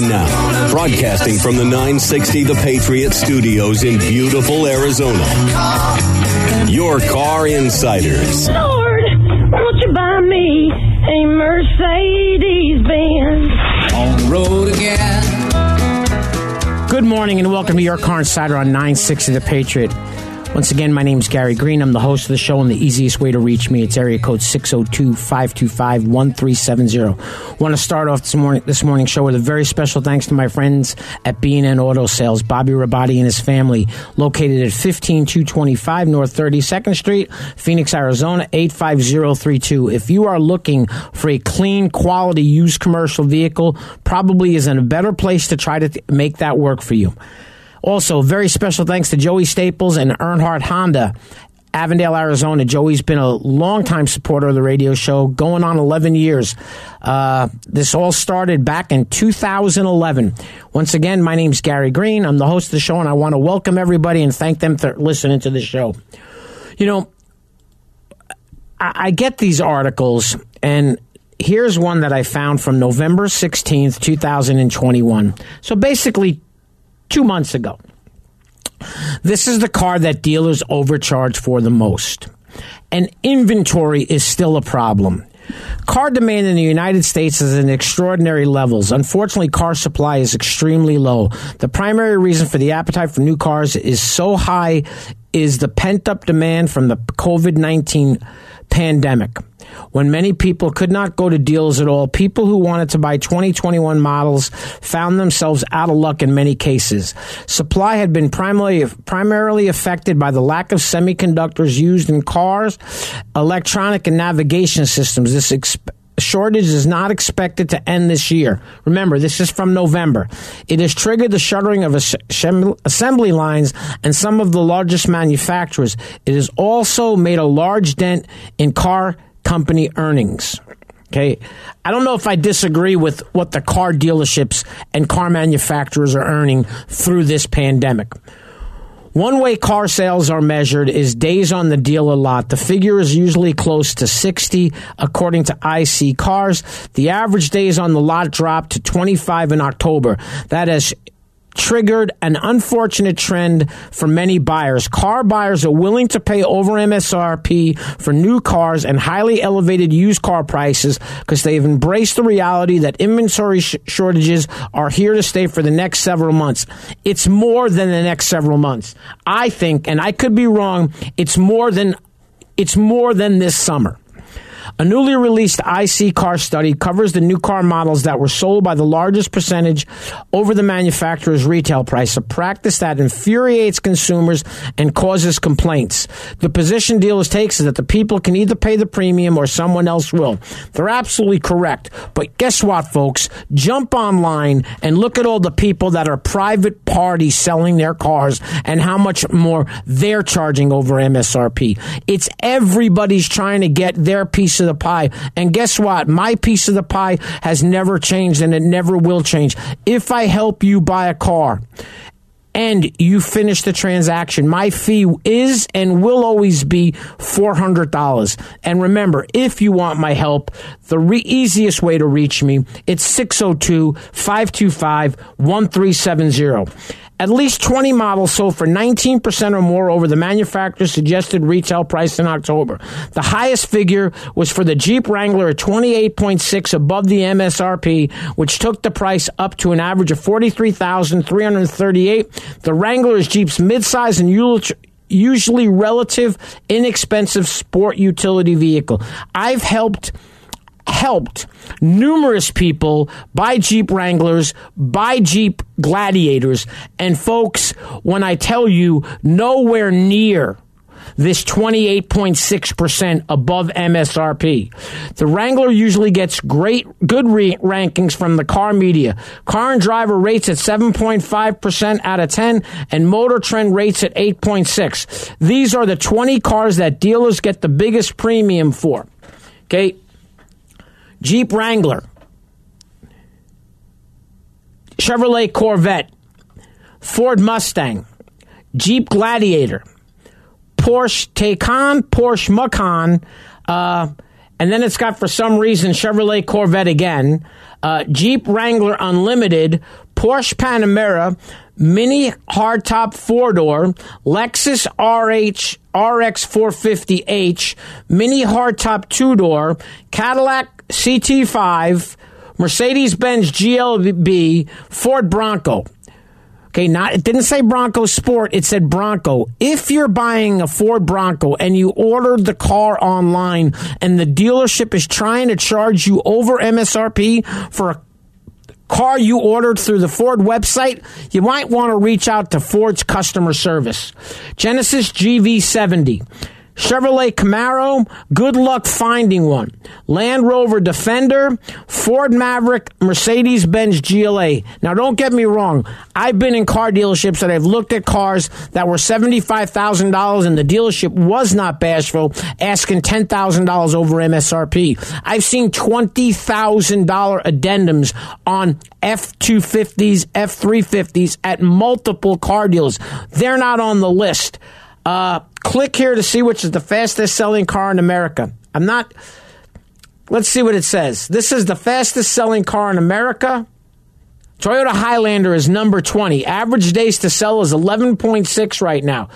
And now, broadcasting from the 960 The Patriot Studios in beautiful Arizona, your car insiders. Lord, won't you buy me a Mercedes Benz? On the road again. Good morning and welcome to your car insider on 960 The Patriot. Once again, my name is Gary Green. I'm the host of the show, and the easiest way to reach me, it's area code 602-525-1370. Want to start off this morning this morning show with a very special thanks to my friends at B&N Auto Sales, Bobby Rabati and his family, located at 15225 North 32nd Street, Phoenix, Arizona 85032. If you are looking for a clean, quality used commercial vehicle, probably is in a better place to try to th- make that work for you. Also, very special thanks to Joey Staples and Earnhardt Honda. Avondale, Arizona. Joey's been a longtime supporter of the radio show, going on 11 years. Uh, this all started back in 2011. Once again, my name's Gary Green. I'm the host of the show, and I want to welcome everybody and thank them for listening to the show. You know, I, I get these articles, and here's one that I found from November 16th, 2021. So basically, two months ago. This is the car that dealers overcharge for the most. And inventory is still a problem. Car demand in the United States is at extraordinary levels. Unfortunately, car supply is extremely low. The primary reason for the appetite for new cars is so high is the pent up demand from the COVID 19 pandemic. When many people could not go to deals at all, people who wanted to buy 2021 models found themselves out of luck in many cases. Supply had been primarily, primarily affected by the lack of semiconductors used in cars, electronic and navigation systems. This exp- shortage is not expected to end this year. Remember, this is from November. It has triggered the shuttering of assembly lines and some of the largest manufacturers. It has also made a large dent in car company earnings. Okay. I don't know if I disagree with what the car dealerships and car manufacturers are earning through this pandemic. One way car sales are measured is days on the dealer lot. The figure is usually close to 60 according to iSeeCars. The average days on the lot dropped to 25 in October. That has triggered an unfortunate trend for many buyers. Car buyers are willing to pay over MSRP for new cars and highly elevated used car prices because they've embraced the reality that inventory sh- shortages are here to stay for the next several months. It's more than the next several months. I think, and I could be wrong, it's more than it's more than this summer. A newly released IC car study covers the new car models that were sold by the largest percentage over the manufacturer's retail price, a practice that infuriates consumers and causes complaints. The position dealers take is that the people can either pay the premium or someone else will. They're absolutely correct. But guess what, folks? Jump online and look at all the people that are private parties selling their cars and how much more they're charging over MSRP. It's everybody's trying to get their piece of the pie. And guess what? My piece of the pie has never changed and it never will change. If I help you buy a car, and you finish the transaction. My fee is and will always be $400. And remember, if you want my help, the re- easiest way to reach me, it's 602-525-1370. At least 20 models sold for 19% or more over the manufacturer's suggested retail price in October. The highest figure was for the Jeep Wrangler at 28.6 above the MSRP, which took the price up to an average of 43,338. The Wrangler is Jeep's midsize and usually relative inexpensive sport utility vehicle. I've helped helped numerous people buy Jeep Wranglers, buy Jeep Gladiators, and folks, when I tell you nowhere near this 28.6% above MSRP. The Wrangler usually gets great, good re- rankings from the car media. Car and Driver rates at 7.5% out of 10, and Motor Trend rates at 8.6. These are the 20 cars that dealers get the biggest premium for. Okay. Jeep Wrangler, Chevrolet Corvette, Ford Mustang, Jeep Gladiator, Porsche Taycan, Porsche Macan, uh, and then it's got for some reason Chevrolet Corvette again, uh, Jeep Wrangler Unlimited, Porsche Panamera, Mini hardtop four door, Lexus RH RX 450H, Mini hardtop two door, Cadillac CT5, Mercedes Benz GLB, Ford Bronco. Okay, not it didn't say Bronco Sport, it said Bronco. If you're buying a Ford Bronco and you ordered the car online and the dealership is trying to charge you over MSRP for a car you ordered through the Ford website, you might want to reach out to Ford's customer service. Genesis GV70. Chevrolet Camaro, good luck finding one. Land Rover Defender, Ford Maverick, Mercedes Benz GLA. Now, don't get me wrong. I've been in car dealerships that I've looked at cars that were $75,000 and the dealership was not bashful, asking $10,000 over MSRP. I've seen $20,000 addendums on F 250s, F 350s at multiple car dealers. They're not on the list. Uh, click here to see which is the fastest selling car in America. I'm not. Let's see what it says. This is the fastest selling car in America. Toyota Highlander is number 20. Average days to sell is 11.6 right now.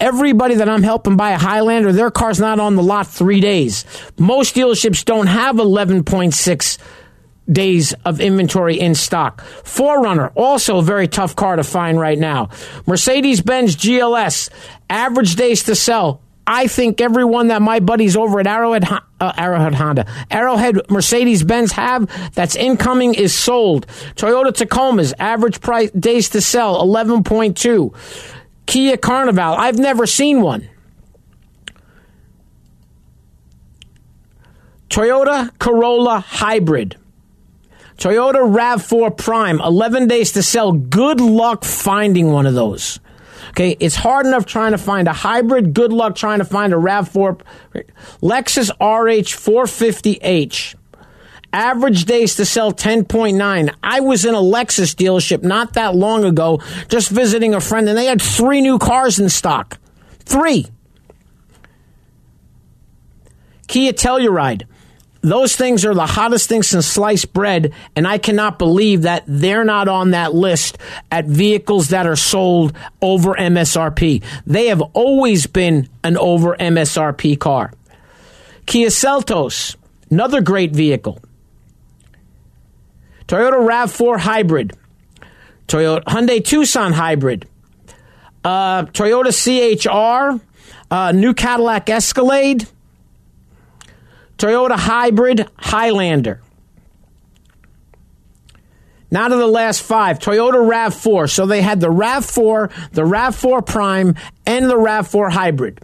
Everybody that I'm helping buy a Highlander, their car's not on the lot three days. Most dealerships don't have 11.6 days of inventory in stock. 4Runner, also a very tough car to find right now. Mercedes Benz GLS, average days to sell. I think everyone that my buddies over at Arrowhead, uh, Arrowhead Honda, Arrowhead Mercedes Benz have that's incoming is sold. Toyota Tacoma's average price days to sell 11.2. Kia Carnival, I've never seen one. Toyota Corolla Hybrid. Toyota RAV4 Prime, 11 days to sell. Good luck finding one of those. Okay, it's hard enough trying to find a hybrid. Good luck trying to find a RAV4. Lexus RH 450H. Average days to sell 10.9. I was in a Lexus dealership not that long ago, just visiting a friend, and they had three new cars in stock. Three. Kia Telluride those things are the hottest things since sliced bread, and I cannot believe that they're not on that list at vehicles that are sold over MSRP. They have always been an over MSRP car. Kia Seltos, another great vehicle. Toyota RAV4 Hybrid, Toyota Hyundai Tucson Hybrid, uh, Toyota CHR, uh, new Cadillac Escalade, Toyota Hybrid Highlander. Now to the last five. Toyota RAV4. So they had the RAV4, the RAV4 Prime, and the RAV4 Hybrid.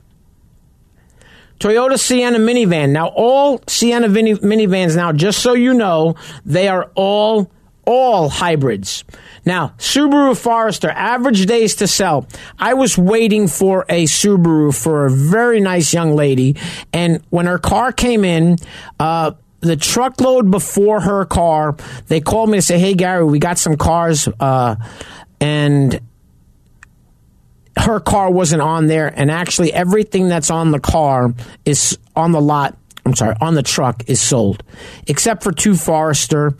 Toyota Sienna minivan. Now, all Sienna minivans now, just so you know, they are all all hybrids. Now, Subaru Forester, average days to sell. I was waiting for a Subaru for a very nice young lady, and when her car came in, uh, the truckload before her car, they called me to say, "Hey, Gary, we got some cars," uh, and her car wasn't on there. And actually, everything that's on the car is on the lot. I'm sorry, on the truck is sold, except for two Forester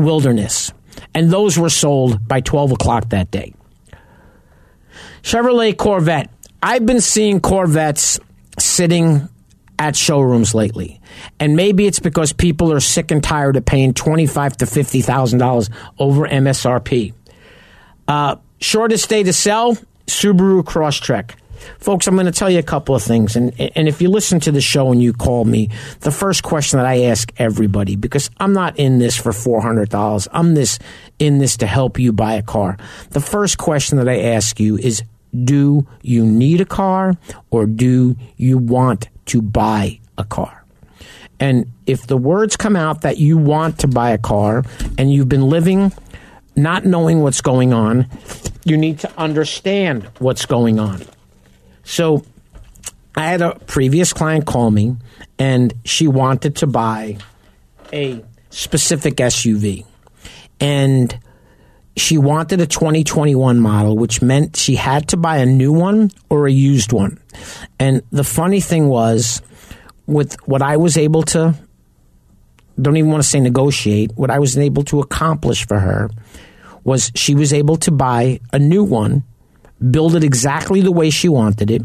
Wilderness and those were sold by 12 o'clock that day. Chevrolet Corvette. I've been seeing Corvettes sitting at showrooms lately. And maybe it's because people are sick and tired of paying twenty-five to fifty thousand dollars over MSRP. Uh, shortest day to sell: Subaru Crosstrek. Folks, I'm going to tell you a couple of things. And, and if you listen to the show and you call me, the first question that I ask everybody, because I'm not in this for $400, I'm this in this to help you buy a car. The first question that I ask you is, do you need a car or do you want to buy a car? And if the words come out that you want to buy a car and you've been living not knowing what's going on, you need to understand what's going on. So I had a previous client call me and she wanted to buy a specific SUV. And she wanted a 2021 model, which meant she had to buy a new one or a used one. And the funny thing was, with what I was able to, don't even want to say negotiate, what I was able to accomplish for her was she was able to buy a new one, build it exactly the way she wanted it,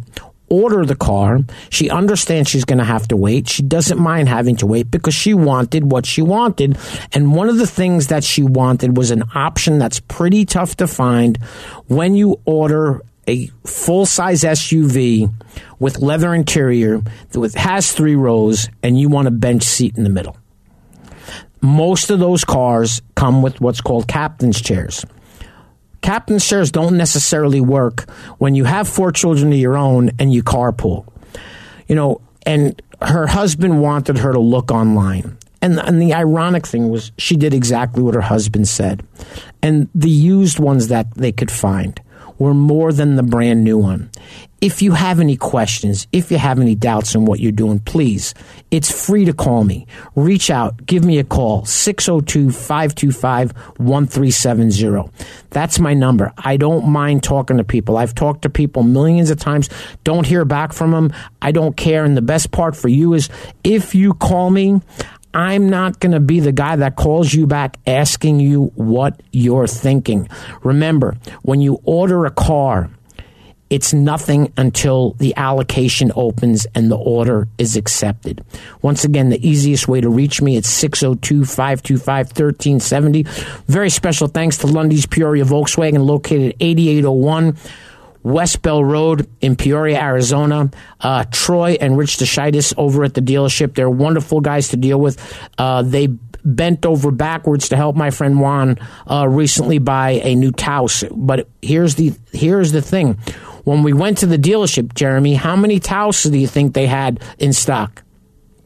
order the car. She understands she's going to have to wait. She doesn't mind having to wait because she wanted what she wanted. And one of the things that she wanted was an option that's pretty tough to find when you order a full size SUV with leather interior that has three rows and you want a bench seat in the middle. Most of those cars come with what's called captain's chairs. Captain's shares don't necessarily work when you have four children of your own and you carpool. You know, and her husband wanted her to look online. And, and the ironic thing was she did exactly what her husband said. And the used ones that they could find were more than the brand new one. If you have any questions, if you have any doubts on what you're doing, please, it's free to call me. Reach out, give me a call, 602 525 1370. That's my number. I don't mind talking to people. I've talked to people millions of times, don't hear back from them. I don't care. And the best part for you is if you call me, I'm not going to be the guy that calls you back asking you what you're thinking. Remember, when you order a car, it's nothing until the allocation opens and the order is accepted. Once again, the easiest way to reach me is 602 525 1370. Very special thanks to Lunde's Peoria Volkswagen, located at 8801 West Bell Road in Peoria, Arizona. Uh, Troy and Rich DeShitis over at the dealership. They're wonderful guys to deal with. Uh, they bent over backwards to help my friend Juan uh, recently buy a new Taos. But here's the here's the thing: when we went to the dealership, Jeremy, how many Taos do you think they had in stock?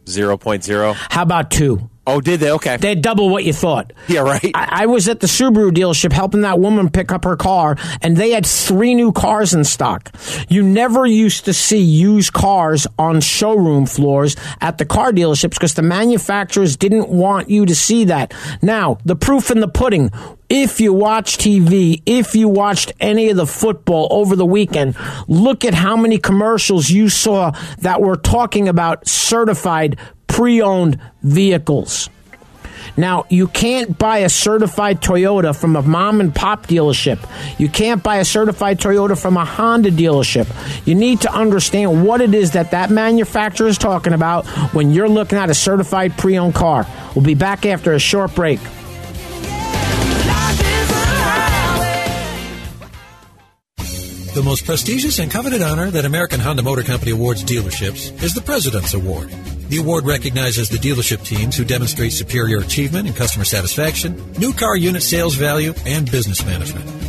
0.0. How about two? Oh, did they? Okay. They double what you thought. Yeah, right. I, I, was at the Subaru dealership helping that woman pick up her car, and they had three new cars in stock. You never used to see used cars on showroom floors at the car dealerships because the manufacturers didn't want you to see that. Now, the proof in the pudding. If you watch TV, if you watched any of the football over the weekend, look at how many commercials you saw that were talking about certified pre owned vehicles. Now, you can't buy a certified Toyota from a mom and pop dealership. You can't buy a certified Toyota from a Honda dealership. You need to understand what it is that that manufacturer is talking about when you're looking at a certified pre owned car. We'll be back after a short break. The most prestigious and coveted honor that American Honda Motor Company awards dealerships is the President's Award. The award recognizes the dealership teams who demonstrate superior achievement in customer satisfaction, new car unit sales value, and business management.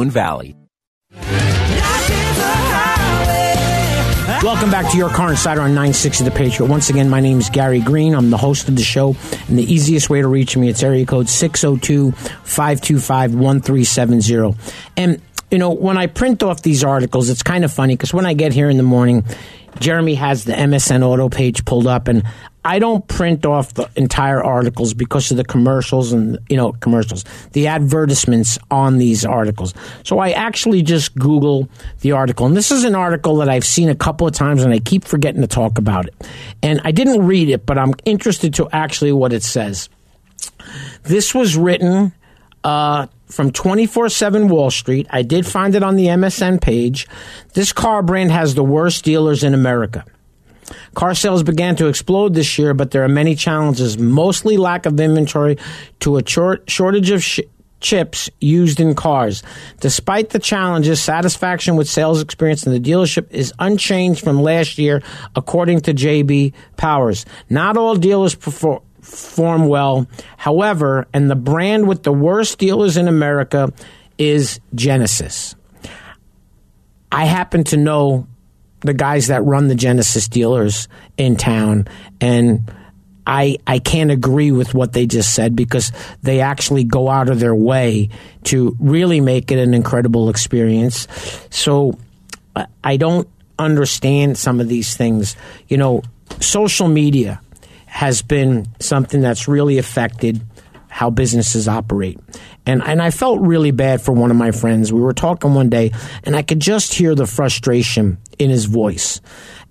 Moon Valley. Welcome back to Your Car Insider on 960 The Patriot. Once again, my name is Gary Green. I'm the host of the show, and the easiest way to reach me, it's area code 602-525-1370. And, you know, when I print off these articles, it's kind of funny because when I get here in the morning, Jeremy has the MSN auto page pulled up, and I don't print off the entire articles because of the commercials and you know commercials, the advertisements on these articles. So I actually just Google the article, and this is an article that I've seen a couple of times, and I keep forgetting to talk about it. And I didn't read it, but I'm interested to actually what it says. This was written uh, from 24 7 Wall Street. I did find it on the MSN page. This car brand has the worst dealers in America. Car sales began to explode this year, but there are many challenges, mostly lack of inventory to a short, shortage of sh- chips used in cars. Despite the challenges, satisfaction with sales experience in the dealership is unchanged from last year, according to JD Powers. Not all dealers perform perform well. However, and the brand with the worst dealers in America is Genesis. I happen to know the guys that run the Genesis dealers in town, and I I can't agree with what they just said because they actually go out of their way to really make it an incredible experience. So I don't understand some of these things. You know, social media has been something that's really affected how businesses operate. And and I felt really bad for one of my friends. We were talking one day and I could just hear the frustration in his voice.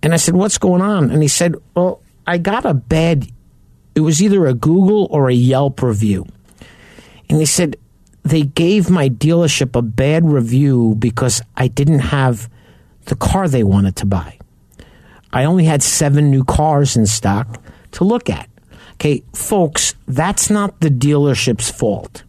And I said, "What's going on?" And he said, "Well, I got a bad it was either a Google or a Yelp review." And he said, "They gave my dealership a bad review because I didn't have the car they wanted to buy. I only had 7 new cars in stock to look at." Okay, folks, that's not the dealership's fault.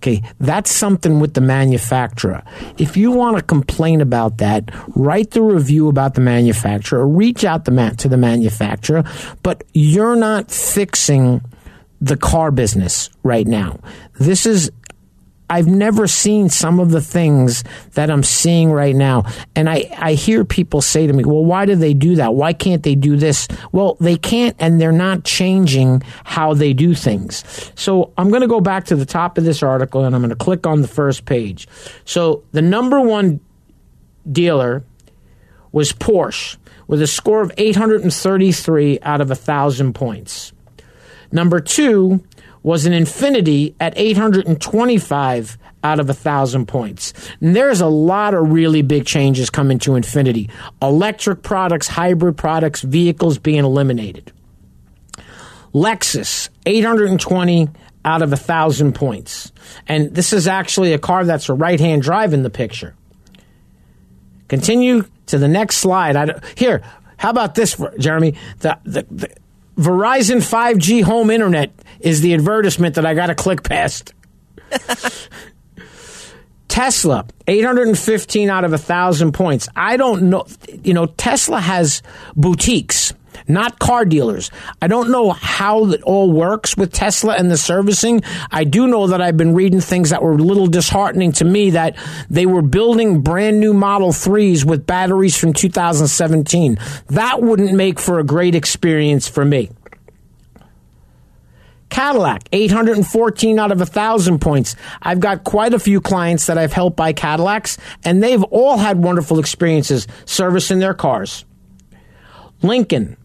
Okay, that's something with the manufacturer. If you want to complain about that, write the review about the manufacturer, reach out the man- to the manufacturer, but you're not fixing the car business right now. This is I've never seen some of the things that I'm seeing right now. And I, I hear people say to me, well, why do they do that? Why can't they do this? Well, they can't, and they're not changing how they do things. So I'm going to go back to the top of this article and I'm going to click on the first page. So the number one dealer was Porsche with a score of 833 out of 1,000 points. Number two was an Infiniti at 825 out of 1,000 points. And there's a lot of really big changes coming to Infiniti. Electric products, hybrid products, vehicles being eliminated. Lexus, 820 out of 1,000 points. And this is actually a car that's a right hand drive in the picture. Continue to the next slide. Here, how about this, Jeremy? The, the, the Verizon 5G home internet is the advertisement that I got to click past. Tesla, 815 out of 1,000 points. I don't know. You know, Tesla has boutiques, not car dealers. I don't know how it all works with Tesla and the servicing. I do know that I've been reading things that were a little disheartening to me that they were building brand new Model 3s with batteries from 2017. That wouldn't make for a great experience for me. Cadillac, 814 out of 1,000 points. I've got quite a few clients that I've helped buy Cadillacs, and they've all had wonderful experiences servicing their cars. Lincoln,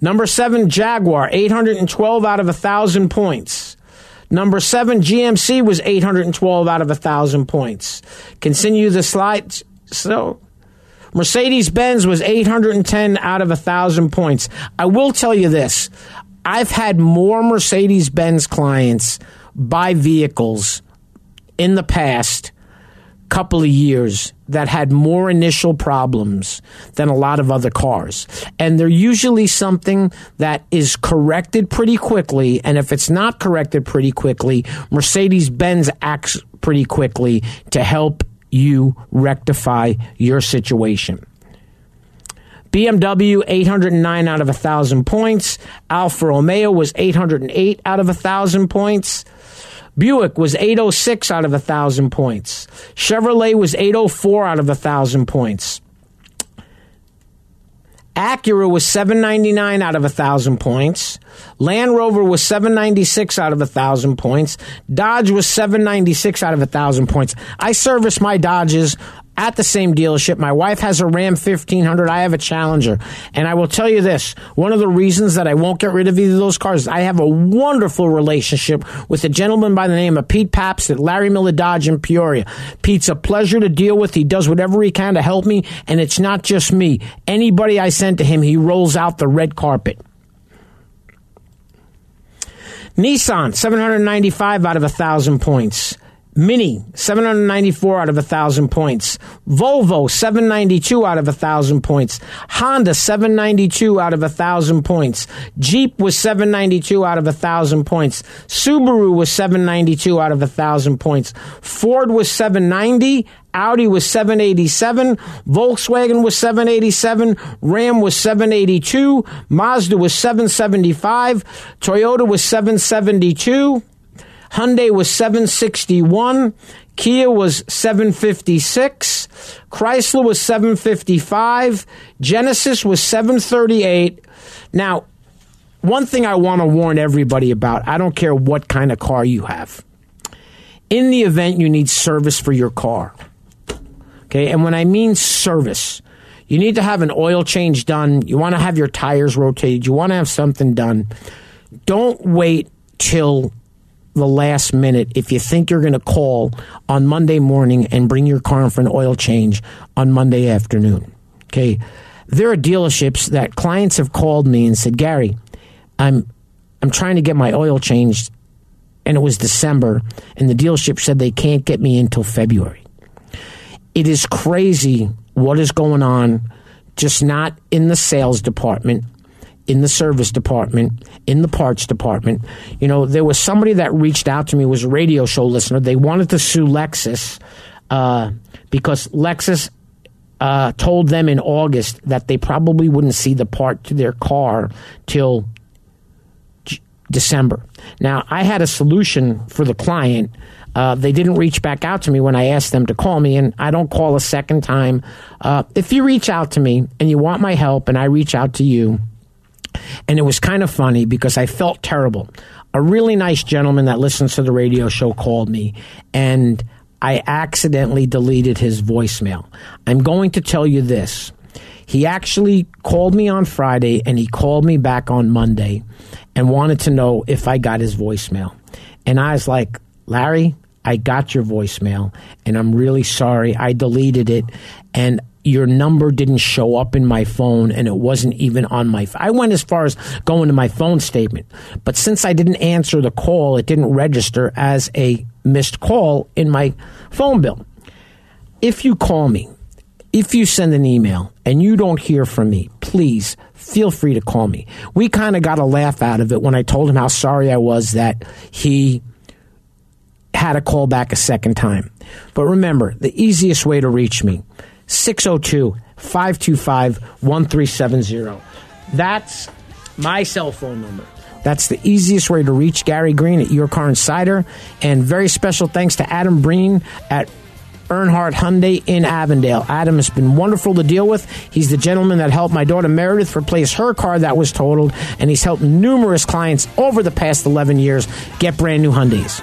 number seven, Jaguar, 812 out of 1,000 points. Number seven, GMC was 812 out of 1,000 points. Continue the slide. So, Mercedes Benz was 810 out of 1,000 points. I will tell you this I've had more Mercedes Benz clients buy vehicles in the past couple of years that had more initial problems than a lot of other cars. And they're usually something that is corrected pretty quickly. And if it's not corrected pretty quickly, Mercedes Benz acts pretty quickly to help you rectify your situation. BMW 809 out of 1,000 points. Alfa Romeo was 808 out of 1,000 points. Buick was 806 out of 1,000 points. Chevrolet was 804 out of 1,000 points. Acura was 799 out of 1,000 points. Land Rover was 796 out of 1,000 points. Dodge was 796 out of 1,000 points. I service my Dodges at the same dealership. My wife has a Ram 1500. I have a Challenger. And I will tell you this one of the reasons that I won't get rid of either of those cars is I have a wonderful relationship with a gentleman by the name of Pete Paps at Larry Miller Dodge in Peoria. Pete's a pleasure to deal with. He does whatever he can to help me. And it's not just me. Anybody I send to him, he rolls out the red carpet. Nissan, 795 out of 1,000 points. Mini, 794 out of 1,000 points. Volvo, 792 out of 1,000 points. Honda, 792 out of 1,000 points. Jeep was 792 out of 1,000 points. Subaru was 792 out of 1,000 points. Ford was 790. Audi was 787. Volkswagen was 787. Ram was 782. Mazda was 775. Toyota was 772. Hyundai was 761. Kia was 756. Chrysler was 755. Genesis was 738. Now, one thing I want to warn everybody about I don't care what kind of car you have. In the event you need service for your car, okay, and when I mean service, you need to have an oil change done. You want to have your tires rotated. You want to have something done. Don't wait till the last minute if you think you're going to call on Monday morning and bring your car in for an oil change on Monday afternoon. Okay. There are dealerships that clients have called me and said, Gary, I'm I'm trying to get my oil changed and it was December and the dealership said they can't get me until February. It is crazy what is going on just not in the sales department in the service department, in the parts department. You know, there was somebody that reached out to me, was a radio show listener. They wanted to sue Lexus uh, because Lexus uh, told them in August that they probably wouldn't see the part to their car till J- December. Now, I had a solution for the client. Uh, they didn't reach back out to me when I asked them to call me, and I don't call a second time. Uh, if you reach out to me and you want my help, and I reach out to you, and it was kind of funny because I felt terrible. A really nice gentleman that listens to the radio show called me, and I accidentally deleted his voicemail. I'm going to tell you this. He actually called me on Friday and he called me back on Monday and wanted to know if I got his voicemail. And I was like, Larry, I got your voicemail and I'm really sorry. I deleted it and your number didn't show up in my phone and it wasn't even on my I went as far as going to my phone statement. But since I didn't answer the call, it didn't register as a missed call in my phone bill. If you call me, if you send an email and you don't hear from me, please feel free to call me. We kind of got a laugh out of it when I told him how sorry I was that he had to call back a second time. But remember, the easiest way to reach me 602 525 1370. That's my cell phone number. That's the easiest way to reach Gary Green at Your Car Insider. And very special thanks to Adam Breen at Earnhardt Hyundai in Avondale. Adam has been wonderful to deal with. He's the gentleman that helped my daughter Meredith replace her car that was totaled, and he's helped numerous clients over the past 11 years get brand new Hyundais.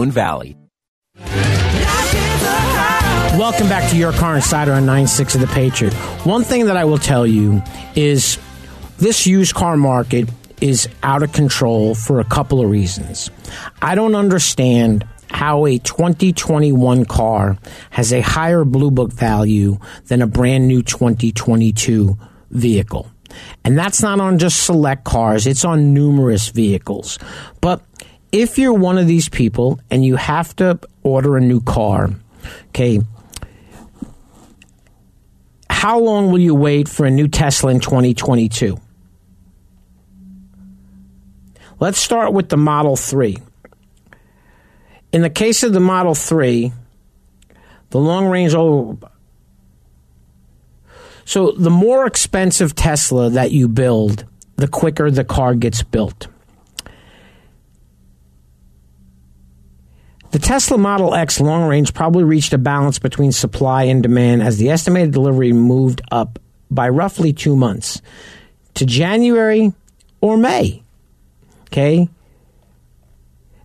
Valley. Welcome back to Your Car Insider on 96 of the Patriot. One thing that I will tell you is this used car market is out of control for a couple of reasons. I don't understand how a 2021 car has a higher blue book value than a brand new 2022 vehicle. And that's not on just select cars, it's on numerous vehicles. But if you're one of these people and you have to order a new car, Okay. How long will you wait for a new Tesla in 2022? Let's start with the Model 3. In the case of the Model 3, the long range so the more expensive Tesla that you build, the quicker the car gets built. The Tesla Model X long range probably reached a balance between supply and demand as the estimated delivery moved up by roughly two months to January or May. Okay?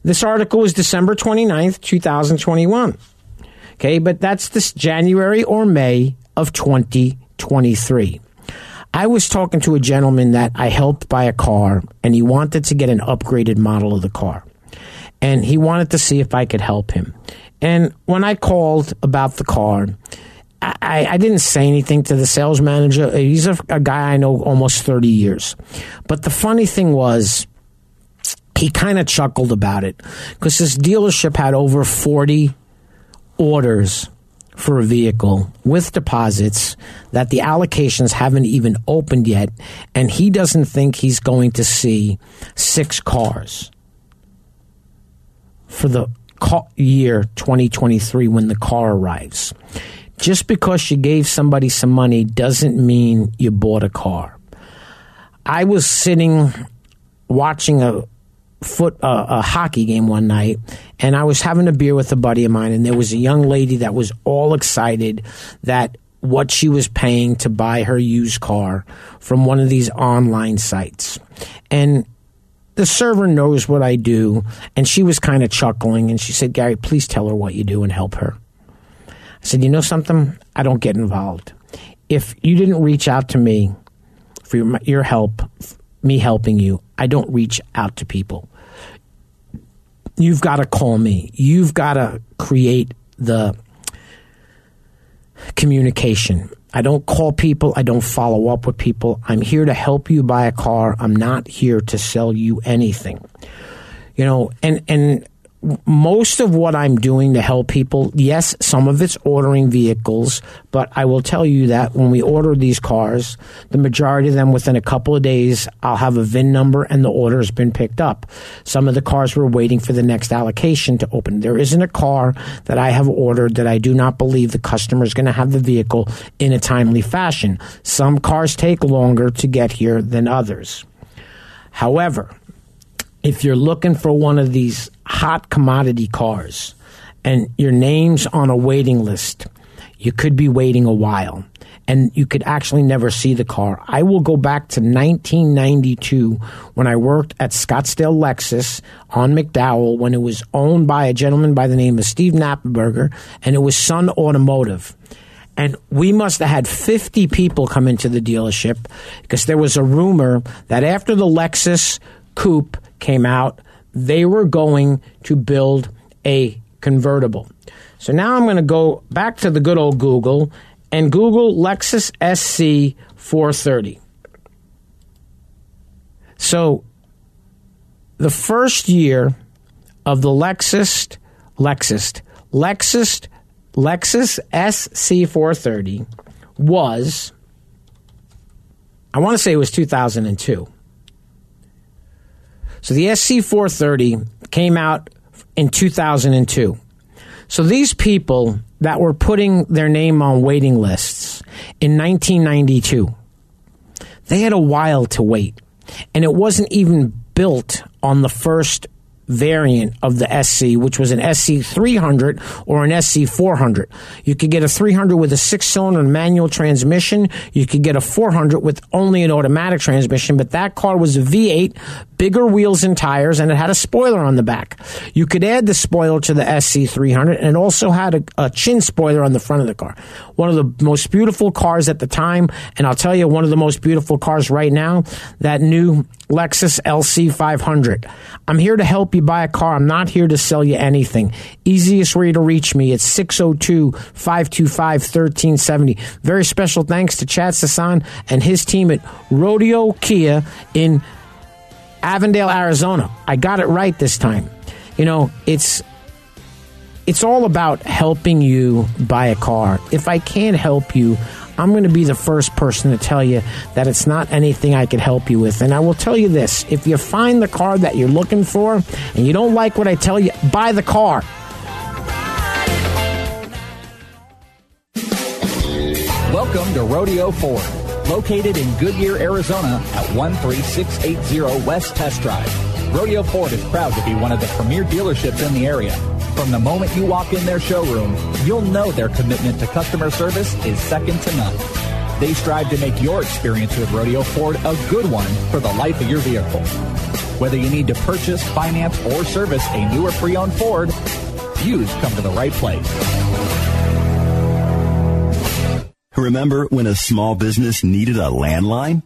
This article was December 29th, 2021. Okay, but that's this January or May of 2023. I was talking to a gentleman that I helped buy a car and he wanted to get an upgraded model of the car and he wanted to see if I could help him. And when I called about the car, I, I didn't say anything to the sales manager. He's a, a guy I know almost 30 years. But the funny thing was, he kind of chuckled about it because his dealership had over 40 orders for a vehicle with deposits that the allocations haven't even opened yet, and he doesn't think he's going to see six cars for the year 2023 when the car arrives. Just because you gave somebody some money doesn't mean you bought a car. I was sitting watching a foot uh, a hockey game one night and I was having a beer with a buddy of mine and there was a young lady that was all excited that what she was paying to buy her used car from one of these online sites. And the server knows what I do. And she was kind of chuckling and she said, Gary, please tell her what you do and help her. I said, You know something? I don't get involved. If you didn't reach out to me for your, your help, me helping you, I don't reach out to people. You've got to call me. You've got to create the communication. I don't call people. I don't follow up with people. I'm here to help you buy a car. I'm not here to sell you anything. You know, and, and most of what I'm doing to help people, yes, some of it's ordering vehicles, but I will tell you that when we order these cars, the majority of them within a couple of days, I'll have a VIN number and the order has been picked up. Some of the cars we're waiting for the next allocation to open. There isn't a car that I have ordered that I do not believe the customer is going to have the vehicle in a timely fashion. Some cars take longer to get here than others. However, if you're looking for one of these hot commodity cars and your name's on a waiting list, you could be waiting a while and you could actually never see the car. I will go back to 1992 when I worked at Scottsdale Lexus on McDowell when it was owned by a gentleman by the name of Steve Knappenberger and it was Sun Automotive. And we must have had 50 people come into the dealership because there was a rumor that after the Lexus coupe came out, they were going to build a convertible. So now I'm going to go back to the good old Google and Google Lexus SC 430. So the first year of the Lexus Lexus Lexus Lexus SC 430 was I want to say it was 2002. So the SC430 came out in 2002. So these people that were putting their name on waiting lists in 1992, they had a while to wait. And it wasn't even built on the first variant of the SC, which was an SC 300 or an SC 400. You could get a 300 with a six cylinder manual transmission. You could get a 400 with only an automatic transmission, but that car was a V8, bigger wheels and tires, and it had a spoiler on the back. You could add the spoiler to the SC 300 and it also had a, a chin spoiler on the front of the car. One of the most beautiful cars at the time, and I'll tell you, one of the most beautiful cars right now, that new Lexus LC 500. I'm here to help you buy a car. I'm not here to sell you anything. Easiest way to reach me, it's 602 525 1370. Very special thanks to Chad Sasan and his team at Rodeo Kia in Avondale, Arizona. I got it right this time. You know, it's it's all about helping you buy a car. If I can't help you, I'm going to be the first person to tell you that it's not anything I can help you with. And I will tell you this if you find the car that you're looking for and you don't like what I tell you, buy the car. Welcome to Rodeo Ford, located in Goodyear, Arizona at 13680 West Test Drive. Rodeo Ford is proud to be one of the premier dealerships in the area. From the moment you walk in their showroom, you'll know their commitment to customer service is second to none. They strive to make your experience with Rodeo Ford a good one for the life of your vehicle. Whether you need to purchase, finance, or service a new or pre-owned Ford, you've come to the right place. Remember when a small business needed a landline?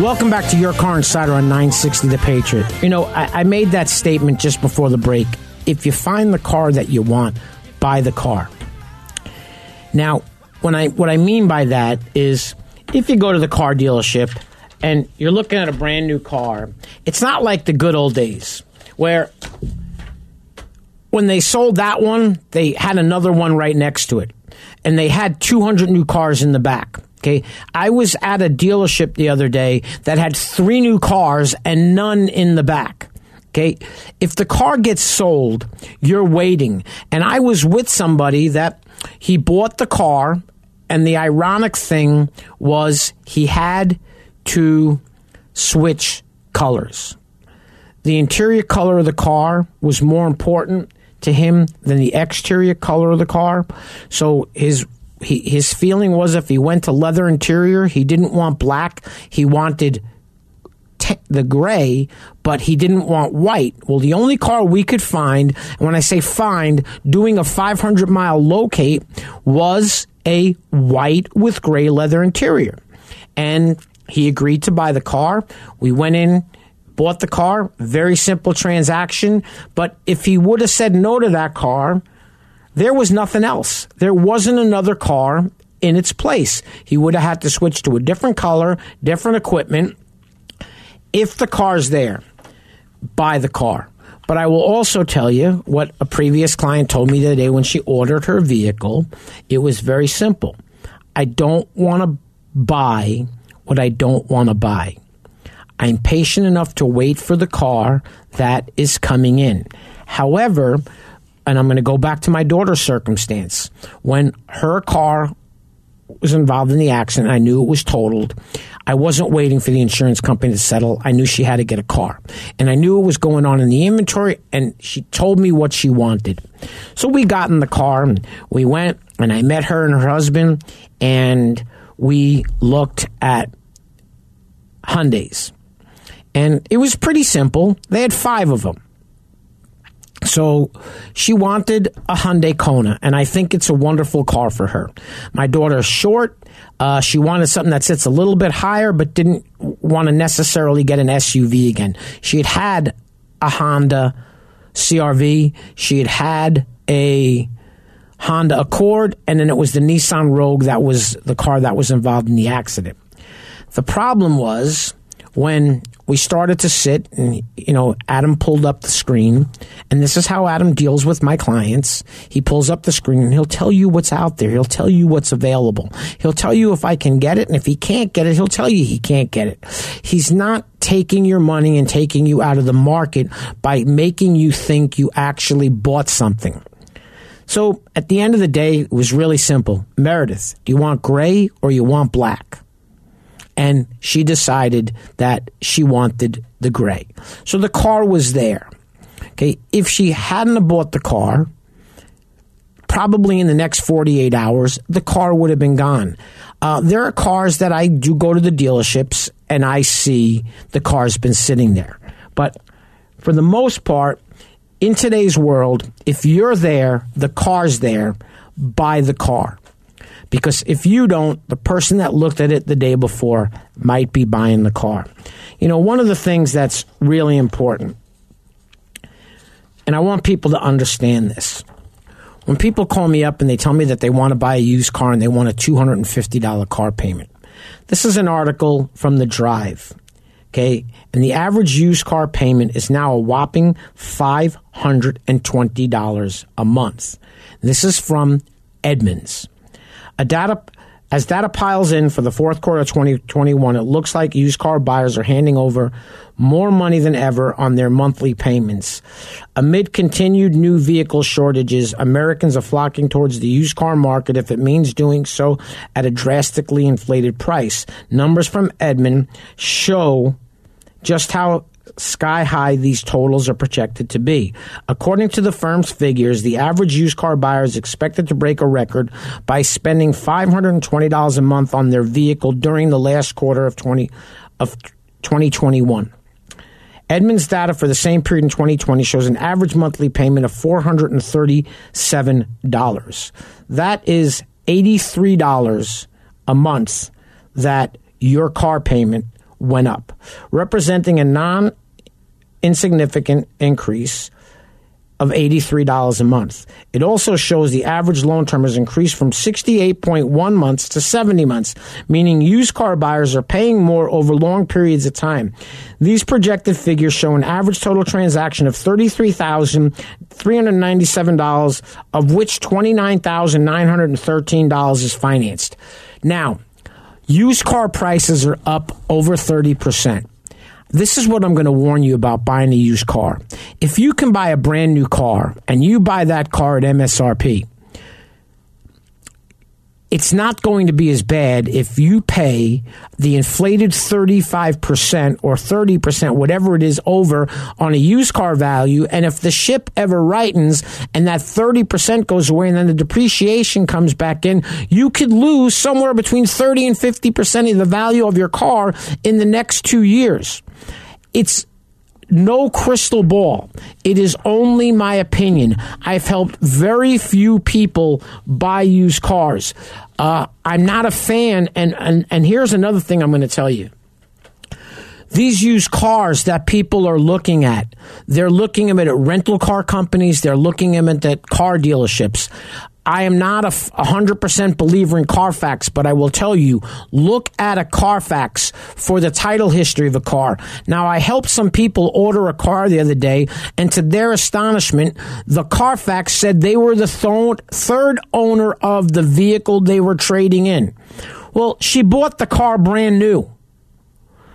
Welcome back to Your Car Insider on 960 The Patriot. You know, I, I, made that statement just before the break. If you find the car that you want, buy the car. Now, when I what I mean by that is if you go to the car dealership and you're looking at a brand new car, it's not like the good old days where when they sold that one, they had another one right next to it. And they had 200 new cars in the back. Okay. I was at a dealership the other day that had three new cars and none in the back. Okay. If the car gets sold, you're waiting. And I was with somebody that he bought the car, and the ironic thing was he had to switch colors. The interior color of the car was more important to him than the exterior color of the car. So his he, his feeling was if he went to leather interior, he didn't want black. He wanted te- the gray, but he didn't want white. Well, the only car we could find, and when I say find, doing a 500 mile locate was a white with gray leather interior. And he agreed to buy the car. We went in, bought the car, very simple transaction. But if he would have said no to that car, there was nothing else. There wasn't another car in its place. He would have had to switch to a different color, different equipment. If the car's there, buy the car. But I will also tell you what a previous client told me the other day when she ordered her vehicle. It was very simple. I don't want to buy what I don't want to buy. I'm patient enough to wait for the car that is coming in. However, and I'm going to go back to my daughter's circumstance. When her car was involved in the accident, I knew it was totaled. I wasn't waiting for the insurance company to settle. I knew she had to get a car. And I knew what was going on in the inventory, and she told me what she wanted. So we got in the car, and we went, and I met her and her husband, and we looked at Hyundais. And it was pretty simple. They had five of them. So she wanted a Hyundai Kona, and I think it's a wonderful car for her. My daughter is short. Uh, she wanted something that sits a little bit higher, but didn't want to necessarily get an SUV again. She had had a Honda CRV. She had had a Honda Accord, and then it was the Nissan Rogue that was the car that was involved in the accident. The problem was when we started to sit and you know adam pulled up the screen. And this is how adam deals with my clients. He pulls up the screen and he'll tell you what's out there. He'll tell you what's available. He'll tell you if i can get it. And if he can't get it he'll tell you he can't get it. He's not taking your money and taking you out of the market by making you think you actually bought something. So at the end of the day it was really simple. Meredith do you want gray or you want black and she decided that she wanted the gray. So the car was there. Okay, if she hadn't bought the car, probably in the next 48 hours, the car would have been gone. Uh, there are cars that I do go to the dealerships and I see the car's been sitting there. But for the most part, in today's world, if you're there, the car's there, buy the car. Because if you don't, the person that looked at it the day before might be buying the car. You know, one of the things that's really important, and I want people to understand this. When people call me up and they tell me that they want to buy a used car and they want a $250 car payment, this is an article from The Drive. Okay. And the average used car payment is now a whopping $520 a month. This is from Edmunds. Data as data piles in for the fourth quarter of 2021, it looks like used car buyers are handing over more money than ever on their monthly payments. Amid continued new vehicle shortages, Americans are flocking towards the used car market if it means doing so at a drastically inflated price. Numbers from Edmund show just how sky high these totals are projected to be. According to the firm's figures, the average used car buyer is expected to break a record by spending $520 a month on their vehicle during the last quarter of 20 of 2021. Edmunds data for the same period in 2020 shows an average monthly payment of $437. That is $83 a month that your car payment went up, representing a non insignificant increase of $83 a month. It also shows the average loan term has increased from 68.1 months to 70 months, meaning used car buyers are paying more over long periods of time. These projected figures show an average total transaction of $33,397, of which $29,913 is financed. Now, used car prices are up over 30%. This is what I'm going to warn you about buying a used car. If you can buy a brand new car and you buy that car at MSRP, it's not going to be as bad if you pay the inflated 35% or 30%, whatever it is, over on a used car value. And if the ship ever rightens and that 30% goes away and then the depreciation comes back in, you could lose somewhere between 30 and 50% of the value of your car in the next two years. It's no crystal ball. It is only my opinion. I've helped very few people buy used cars. Uh, I'm not a fan, and, and, and here's another thing I'm going to tell you. These used cars that people are looking at, they're looking at rental car companies, they're looking at car dealerships. I am not a 100% believer in Carfax, but I will tell you, look at a Carfax for the title history of a car. Now, I helped some people order a car the other day, and to their astonishment, the Carfax said they were the th- third owner of the vehicle they were trading in. Well, she bought the car brand new.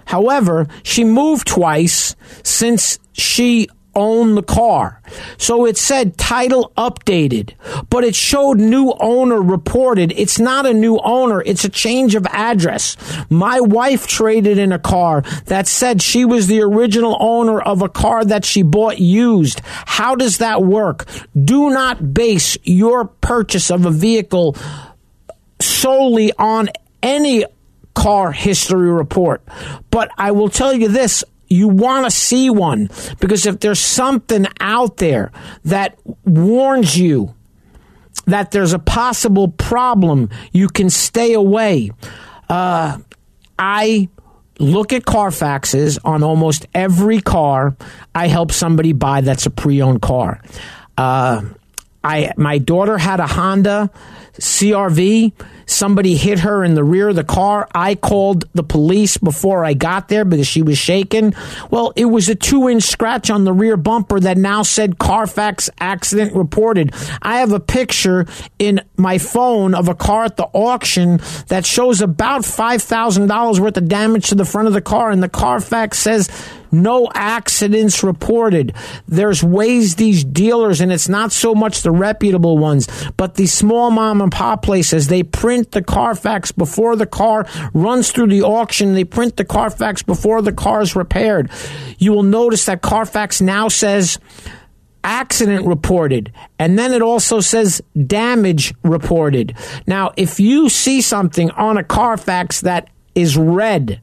However, she moved twice since she own the car. So it said title updated, but it showed new owner reported. It's not a new owner, it's a change of address. My wife traded in a car that said she was the original owner of a car that she bought used. How does that work? Do not base your purchase of a vehicle solely on any car history report. But I will tell you this you want to see one because if there's something out there that warns you that there's a possible problem, you can stay away. Uh, I look at Carfaxes on almost every car I help somebody buy that's a pre-owned car. Uh, I my daughter had a Honda CRV Somebody hit her in the rear of the car. I called the police before I got there because she was shaken. Well, it was a two inch scratch on the rear bumper that now said Carfax accident reported. I have a picture in my phone of a car at the auction that shows about $5,000 worth of damage to the front of the car, and the Carfax says no accidents reported. There's ways these dealers, and it's not so much the reputable ones, but the small mom and pop places, they print the Carfax before the car runs through the auction. They print the Carfax before the car is repaired. You will notice that Carfax now says, accident reported and then it also says damage reported. Now, if you see something on a Carfax that is red,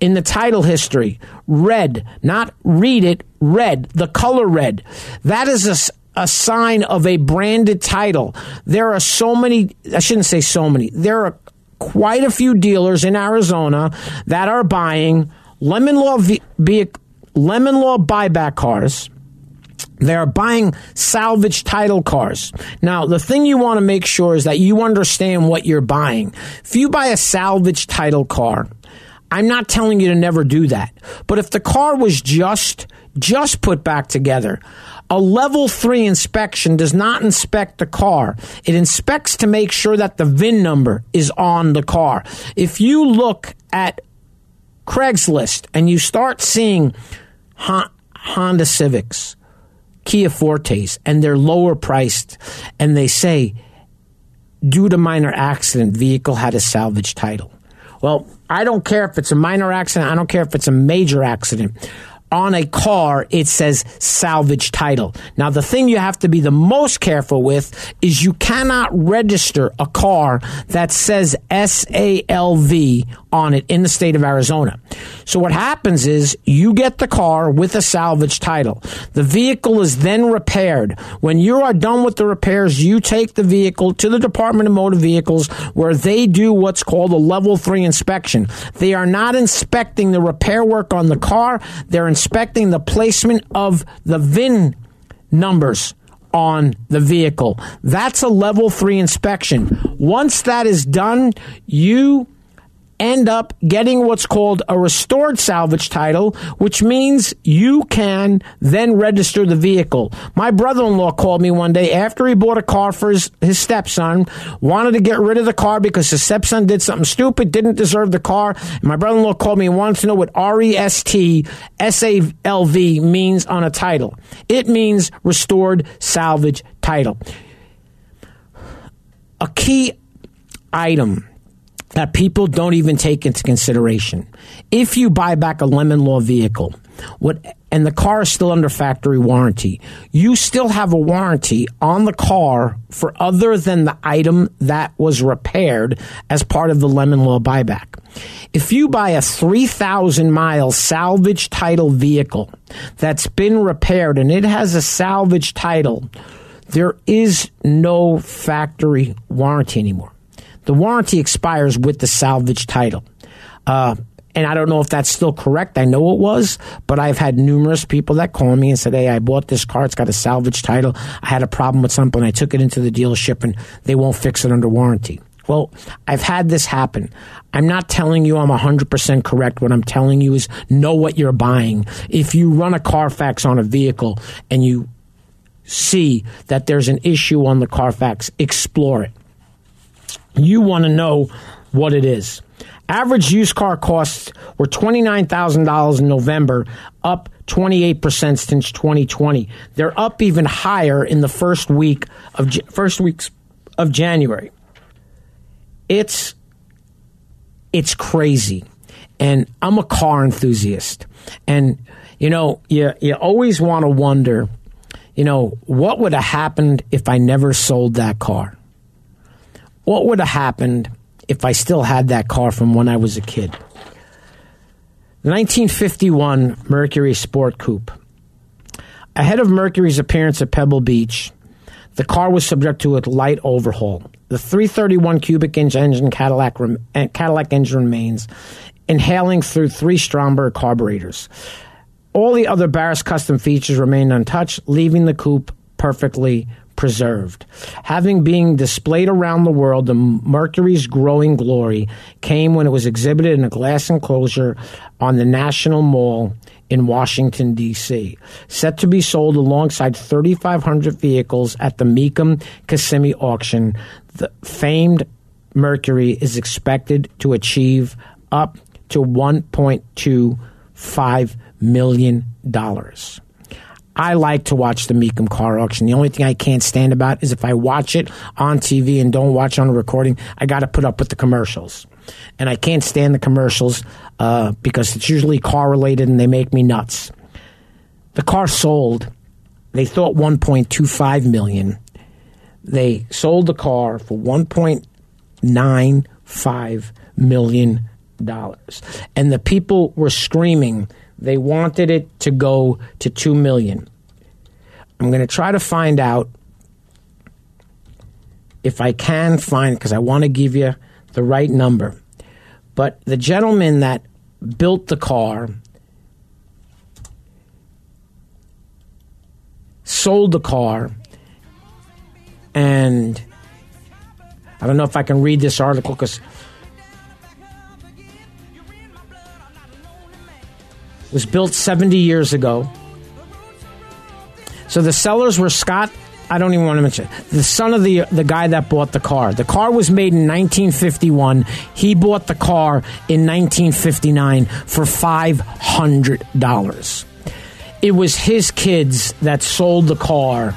in the title history. Red, not read it, red, the color red—that is a sign of a branded title. There are so many, I shouldn't say so many, there are quite a few dealers in Arizona that are buying lemon law, lemon law buyback cars. They are buying salvage title cars. Now, the thing you want to make sure is that you understand what you're buying. If you buy a salvage title car, I'm not telling you to never do that. But if the car was just just put back together, a level 3 inspection does not inspect the car. It inspects to make sure that the VIN number is on the car. If you look at Craigslist and you start seeing Honda Civics, Kia Fortes, and they're lower priced, and they say, due to minor accident, vehicle had a salvage title. Well, I don't care if it's a minor accident, I don't care if it's a major accident. On a car, it says salvage title. Now, the thing you have to be the most careful with is you cannot register a car that says SALV on it in the state of Arizona. So what happens is you get the car with a salvage title. The vehicle is then repaired. When you are done with the repairs, you take the vehicle to the Department of Motor Vehicles where they do what's called a level three inspection. They are not inspecting the repair work on the car. They're inspecting the placement of the VIN numbers on the vehicle. That's a level three inspection. Once that is done, you end up getting what's called a restored salvage title, which means you can then register the vehicle. My brother in law called me one day after he bought a car for his, his stepson, wanted to get rid of the car because his stepson did something stupid, didn't deserve the car. And my brother in law called me and wanted to know what R E S T S A L V means on a title. It means restored salvage title. A key item that people don't even take into consideration. If you buy back a lemon law vehicle, what and the car is still under factory warranty, you still have a warranty on the car for other than the item that was repaired as part of the lemon law buyback. If you buy a 3,000 mile salvage title vehicle that's been repaired and it has a salvage title, there is no factory warranty anymore. The warranty expires with the salvage title. Uh, and I don't know if that's still correct. I know it was, but I've had numerous people that call me and said, Hey, I bought this car. It's got a salvage title. I had a problem with something. I took it into the dealership and they won't fix it under warranty. Well, I've had this happen. I'm not telling you I'm 100% correct. What I'm telling you is know what you're buying. If you run a Carfax on a vehicle and you see that there's an issue on the Carfax, explore it you want to know what it is. Average used car costs were $29,000 in November, up 28% since 2020. They're up even higher in the first week of first weeks of January. It's it's crazy. And I'm a car enthusiast. And you know, you you always want to wonder, you know, what would have happened if I never sold that car? What would have happened if I still had that car from when I was a kid? The 1951 Mercury Sport Coupe. Ahead of Mercury's appearance at Pebble Beach, the car was subject to a light overhaul. The 331 cubic inch engine Cadillac, eh, Cadillac engine remains, inhaling through three Stromberg carburetors. All the other Barris custom features remained untouched, leaving the coupe perfectly preserved. Having been displayed around the world, the Mercury's growing glory came when it was exhibited in a glass enclosure on the National Mall in Washington, D.C., set to be sold alongside 3,500 vehicles at the Mecum Kissimmee auction. The famed Mercury is expected to achieve up to $1.25 million. I like to watch the Mecum car auction. The only thing I can't stand about is if I watch it on TV and don't watch on a recording, I got to put up with the commercials. And I can't stand the commercials uh, because it's usually car related and they make me nuts. The car sold. They thought 1.25 million. They sold the car for 1.95 million dollars, And the people were screaming. They wanted it to go to 2 million. I'm going to try to find out if I can find because I want to give you the right number. But the gentleman that built the car sold the car and I don't know if I can read this article because was built 70 years ago. So the sellers were Scott. I don't even want to mention the son of the the guy that bought the car. The car was made in 1951. He bought the car in 1959 for five hundred dollars. It was his kids that sold the car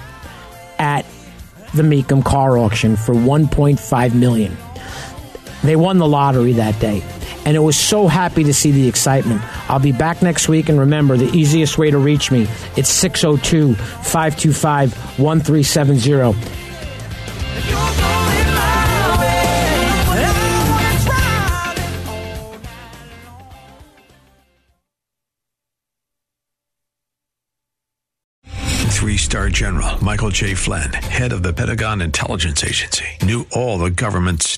at the Mecum car auction for 1.5 million. They won the lottery that day. And it was so happy to see the excitement. I'll be back next week. And remember, the easiest way to reach me, it's 602 525 1370. Three star general Michael J. Flynn, head of the Pentagon Intelligence Agency, knew all the government's